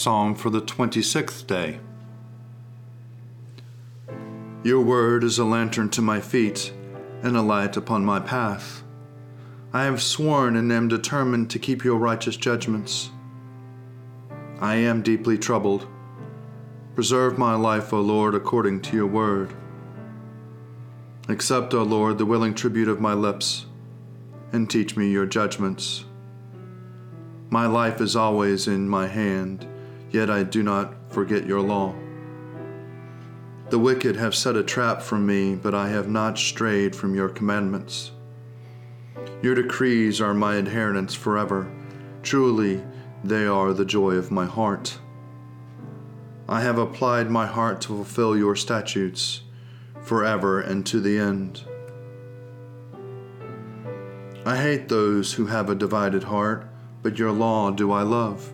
Psalm for the 26th day. Your word is a lantern to my feet and a light upon my path. I have sworn and am determined to keep your righteous judgments. I am deeply troubled. Preserve my life, O Lord, according to your word. Accept, O Lord, the willing tribute of my lips, and teach me your judgments. My life is always in my hand yet I do not forget your law. The wicked have set a trap for me, but I have not strayed from your commandments. Your decrees are my inheritance forever. Truly, they are the joy of my heart. I have applied my heart to fulfill your statutes forever and to the end. I hate those who have a divided heart, but your law do I love.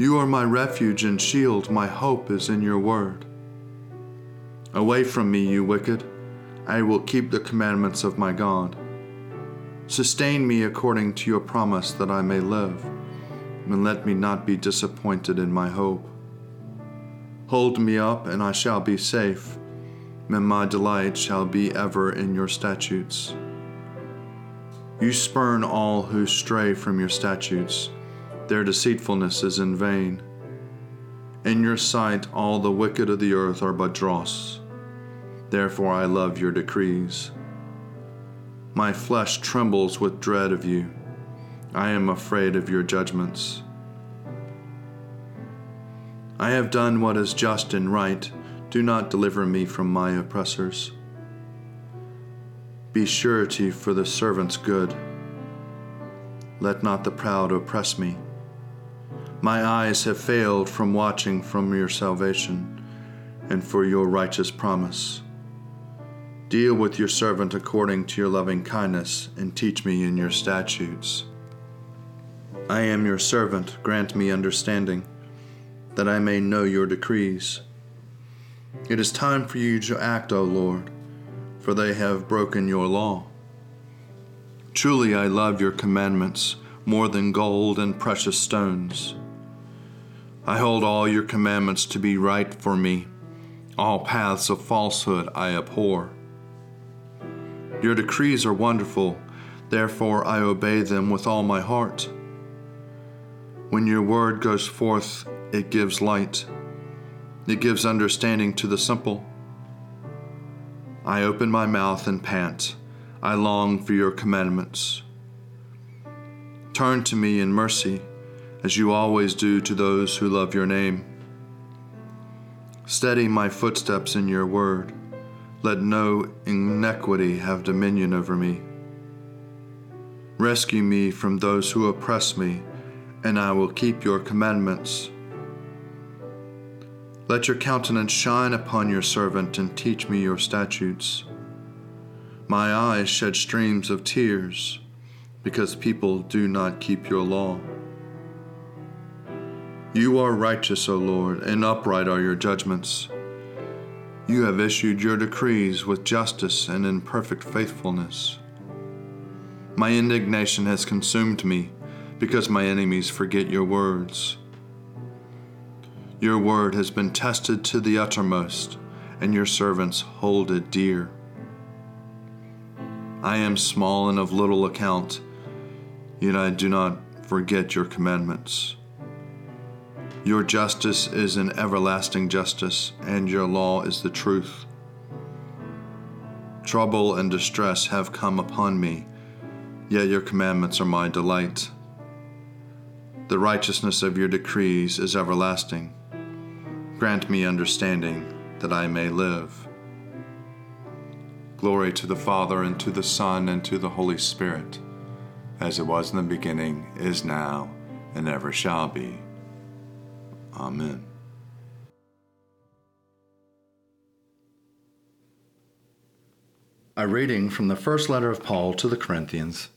You are my refuge and shield, my hope is in your word. Away from me, you wicked, I will keep the commandments of my God. Sustain me according to your promise that I may live, and let me not be disappointed in my hope. Hold me up, and I shall be safe, and my delight shall be ever in your statutes. You spurn all who stray from your statutes their deceitfulness is in vain. In your sight, all the wicked of the earth are but dross. Therefore, I love your decrees. My flesh trembles with dread of you. I am afraid of your judgments. I have done what is just and right. Do not deliver me from my oppressors. Be surety for the servant's good. Let not the proud oppress me. My eyes have failed from watching from your salvation and for your righteous promise. Deal with your servant according to your loving kindness and teach me in your statutes. I am your servant, grant me understanding, that I may know your decrees. It is time for you to act, O Lord, for they have broken your law. Truly I love your commandments more than gold and precious stones. I hold all your commandments to be right for me. All paths of falsehood I abhor. Your decrees are wonderful, therefore I obey them with all my heart. When your word goes forth, it gives light, it gives understanding to the simple. I open my mouth and pant. I long for your commandments. Turn to me in mercy as you always do to those who love your name. Steady my footsteps in your word. Let no iniquity have dominion over me. Rescue me from those who oppress me, and I will keep your commandments. Let your countenance shine upon your servant and teach me your statutes. My eyes shed streams of tears because people do not keep your law. You are righteous, O Lord, and upright are your judgments. You have issued your decrees with justice and in perfect faithfulness. My indignation has consumed me because my enemies forget your words. Your word has been tested to the uttermost, and your servants hold it dear. I am small and of little account, yet I do not forget your commandments. Your justice is an everlasting justice, and your law is the truth. Trouble and distress have come upon me, yet your commandments are my delight. The righteousness of your decrees is everlasting. Grant me understanding that I may live. Glory to the Father, and to the Son, and to the Holy Spirit, as it was in the beginning, is now, and ever shall be Amen. A reading from the first letter of Paul to the Corinthians,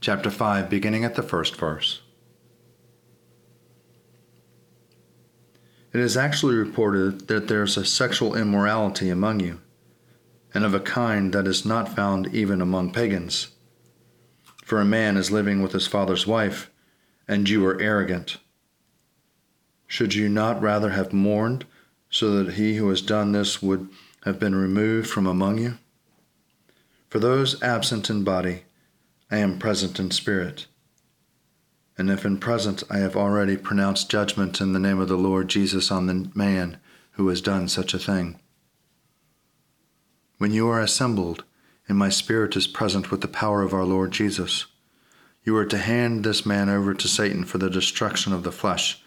chapter 5, beginning at the first verse. It is actually reported that there's a sexual immorality among you, and of a kind that is not found even among pagans. For a man is living with his father's wife, and you are arrogant. Should you not rather have mourned, so that he who has done this would have been removed from among you? For those absent in body, I am present in spirit. And if in present I have already pronounced judgment in the name of the Lord Jesus on the man who has done such a thing. When you are assembled, and my spirit is present with the power of our Lord Jesus, you are to hand this man over to Satan for the destruction of the flesh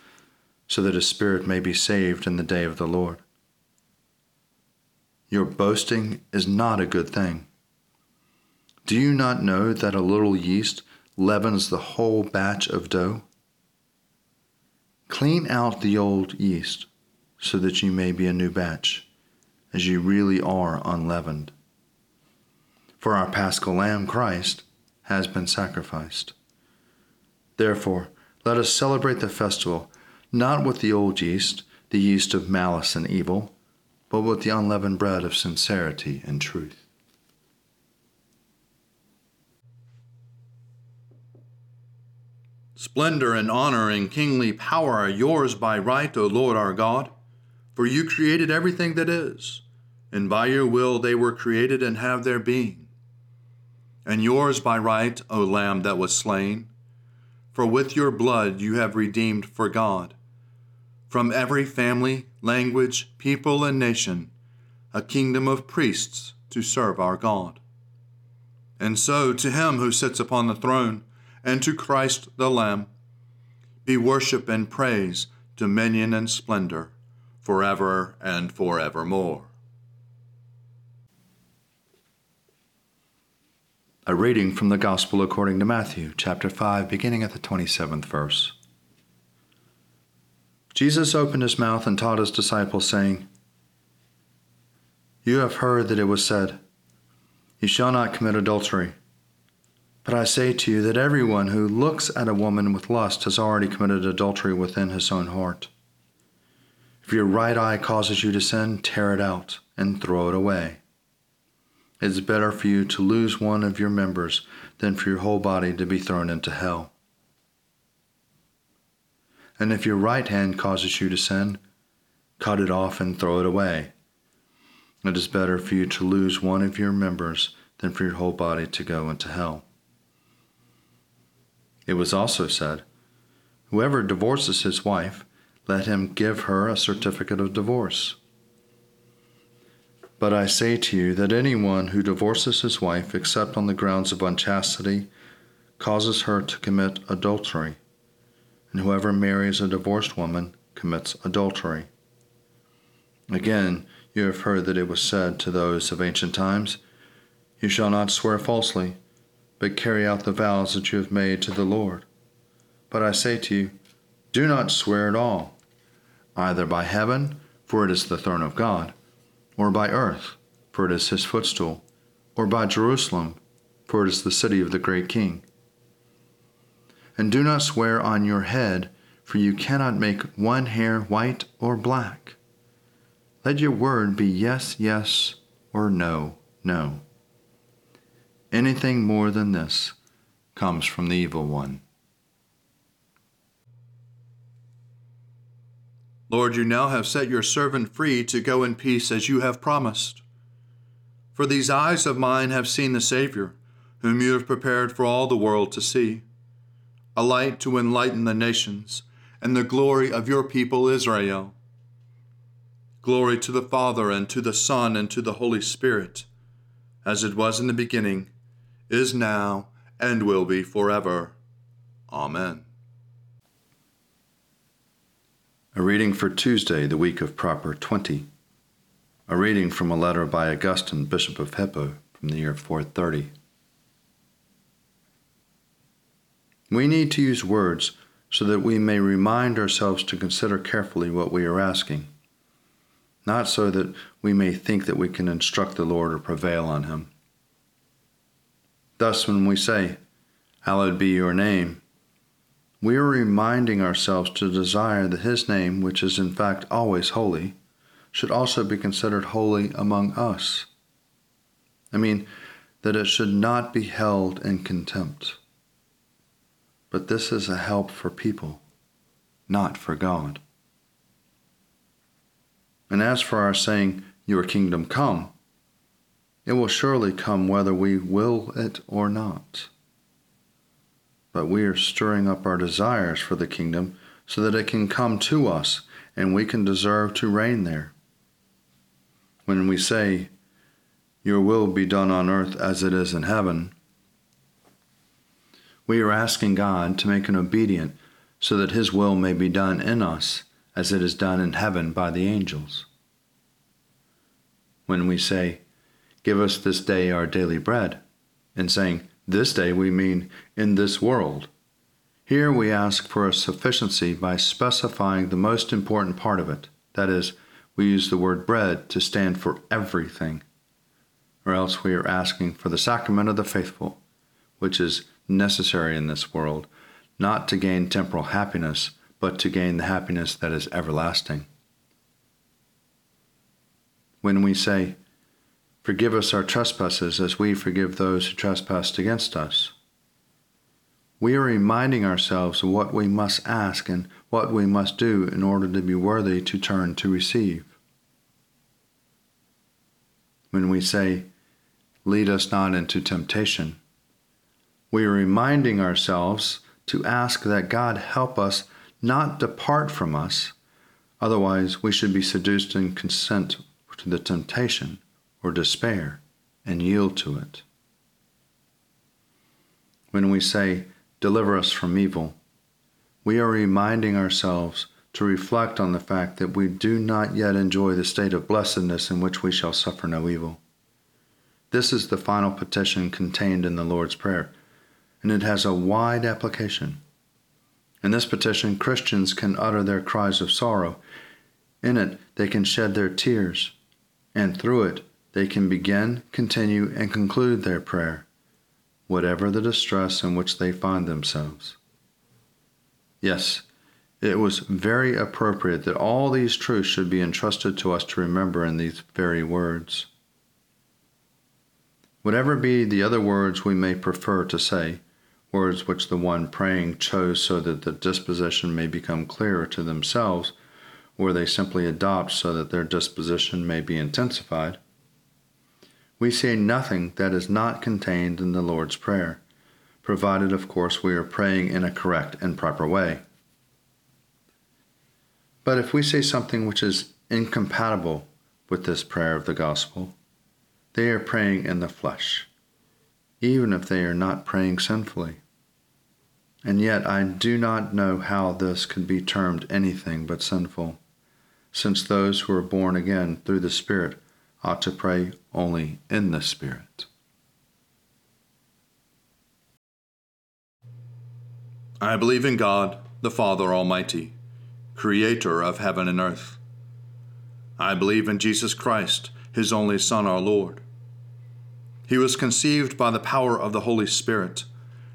so that his spirit may be saved in the day of the Lord. Your boasting is not a good thing. Do you not know that a little yeast leavens the whole batch of dough? Clean out the old yeast so that you may be a new batch, as you really are unleavened. For our paschal lamb, Christ, has been sacrificed. Therefore, let us celebrate the festival not with the old yeast, the yeast of malice and evil, but with the unleavened bread of sincerity and truth. Splendor and honor and kingly power are yours by right, O Lord our God, for you created everything that is, and by your will they were created and have their being. And yours by right, O Lamb that was slain, for with your blood you have redeemed for God from every family, language, people, and nation, a kingdom of priests to serve our God. And so, to him who sits upon the throne, and to Christ the Lamb, be worship and praise, dominion and splendor, forever and forevermore. A reading from the Gospel according to Matthew, chapter 5, beginning at the 27th verse. Jesus opened his mouth and taught his disciples, saying, You have heard that it was said, You shall not commit adultery. But I say to you that everyone who looks at a woman with lust has already committed adultery within his own heart. If your right eye causes you to sin, tear it out and throw it away. It is better for you to lose one of your members than for your whole body to be thrown into hell. And if your right hand causes you to sin, cut it off and throw it away. It is better for you to lose one of your members than for your whole body to go into hell. It was also said, Whoever divorces his wife, let him give her a certificate of divorce. But I say to you that anyone who divorces his wife except on the grounds of unchastity causes her to commit adultery and whoever marries a divorced woman commits adultery. Again, you have heard that it was said to those of ancient times, You shall not swear falsely, but carry out the vows that you have made to the Lord. But I say to you, do not swear at all, either by heaven, for it is the throne of God, or by earth, for it is his footstool, or by Jerusalem, for it is the city of the great king and do not swear on your head, for you cannot make one hair white or black. Let your word be yes, yes, or no, no. Anything more than this comes from the evil one. Lord, you now have set your servant free to go in peace as you have promised. For these eyes of mine have seen the Savior, whom you have prepared for all the world to see, a light to enlighten the nations and the glory of your people Israel. Glory to the Father, and to the Son, and to the Holy Spirit, as it was in the beginning, is now, and will be forever. Amen. A reading for Tuesday, the week of Proper 20. A reading from a letter by Augustine, Bishop of Hippo, from the year 430. We need to use words so that we may remind ourselves to consider carefully what we are asking, not so that we may think that we can instruct the Lord or prevail on him. Thus, when we say, Hallowed be your name, we are reminding ourselves to desire that his name, which is in fact always holy, should also be considered holy among us. I mean, that it should not be held in contempt but this is a help for people, not for God. And as for our saying, Your kingdom come, it will surely come whether we will it or not. But we are stirring up our desires for the kingdom so that it can come to us and we can deserve to reign there. When we say, Your will be done on earth as it is in heaven, we are asking God to make an obedient so that His will may be done in us as it is done in heaven by the angels. When we say, Give us this day our daily bread, in saying this day we mean in this world. Here we ask for a sufficiency by specifying the most important part of it. That is, we use the word bread to stand for everything. Or else we are asking for the sacrament of the faithful, which is necessary in this world, not to gain temporal happiness, but to gain the happiness that is everlasting. When we say, Forgive us our trespasses as we forgive those who trespass against us, we are reminding ourselves of what we must ask and what we must do in order to be worthy to turn to receive. When we say, Lead us not into temptation, we are reminding ourselves to ask that God help us not depart from us, otherwise, we should be seduced and consent to the temptation or despair and yield to it. When we say, Deliver us from evil, we are reminding ourselves to reflect on the fact that we do not yet enjoy the state of blessedness in which we shall suffer no evil. This is the final petition contained in the Lord's Prayer and it has a wide application. In this petition, Christians can utter their cries of sorrow. In it, they can shed their tears, and through it, they can begin, continue, and conclude their prayer, whatever the distress in which they find themselves. Yes, it was very appropriate that all these truths should be entrusted to us to remember in these very words. Whatever be the other words we may prefer to say, words which the one praying chose so that the disposition may become clearer to themselves, or they simply adopt so that their disposition may be intensified. We say nothing that is not contained in the Lord's Prayer, provided, of course, we are praying in a correct and proper way. But if we say something which is incompatible with this prayer of the gospel, they are praying in the flesh even if they are not praying sinfully. And yet I do not know how this can be termed anything but sinful, since those who are born again through the Spirit ought to pray only in the Spirit. I believe in God, the Father Almighty, creator of heaven and earth. I believe in Jesus Christ, his only Son, our Lord he was conceived by the power of the Holy Spirit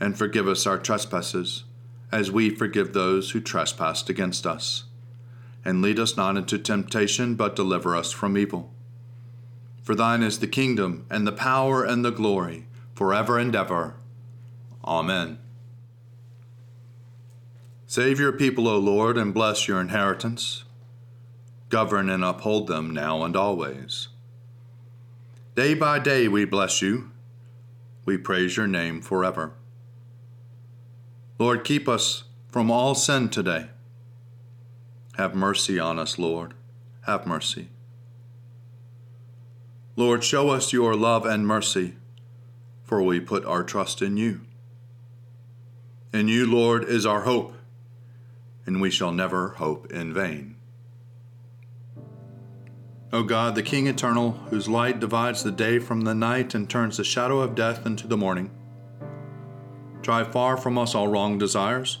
and forgive us our trespasses as we forgive those who trespass against us. And lead us not into temptation, but deliver us from evil. For thine is the kingdom, and the power, and the glory, forever and ever. Amen. Save your people, O Lord, and bless your inheritance. Govern and uphold them now and always. Day by day we bless you. We praise your name forever. Lord, keep us from all sin today. Have mercy on us, Lord. Have mercy. Lord, show us your love and mercy, for we put our trust in you. In you, Lord, is our hope, and we shall never hope in vain. O God, the King eternal, whose light divides the day from the night and turns the shadow of death into the morning, Drive far from us all wrong desires.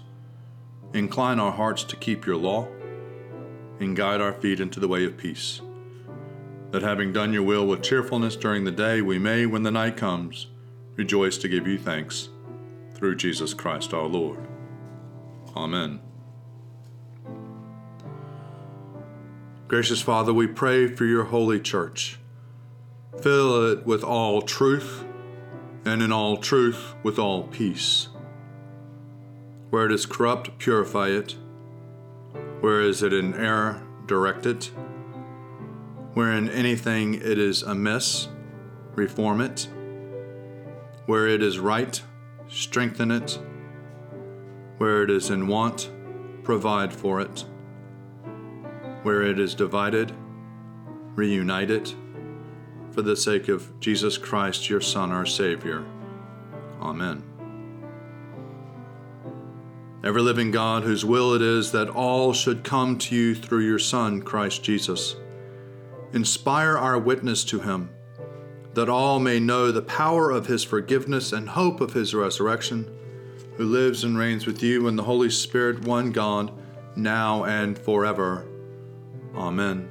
Incline our hearts to keep your law, and guide our feet into the way of peace. That having done your will with cheerfulness during the day, we may, when the night comes, rejoice to give you thanks. Through Jesus Christ our Lord. Amen. Gracious Father, we pray for your holy church. Fill it with all truth and in all truth with all peace. Where it is corrupt, purify it. Where is it in error, direct it. Where in anything it is amiss, reform it. Where it is right, strengthen it. Where it is in want, provide for it. Where it is divided, reunite it for the sake of Jesus Christ, your Son, our Savior. Amen. Ever living God, whose will it is that all should come to you through your Son, Christ Jesus, inspire our witness to him, that all may know the power of his forgiveness and hope of his resurrection, who lives and reigns with you in the Holy Spirit, one God, now and forever. Amen.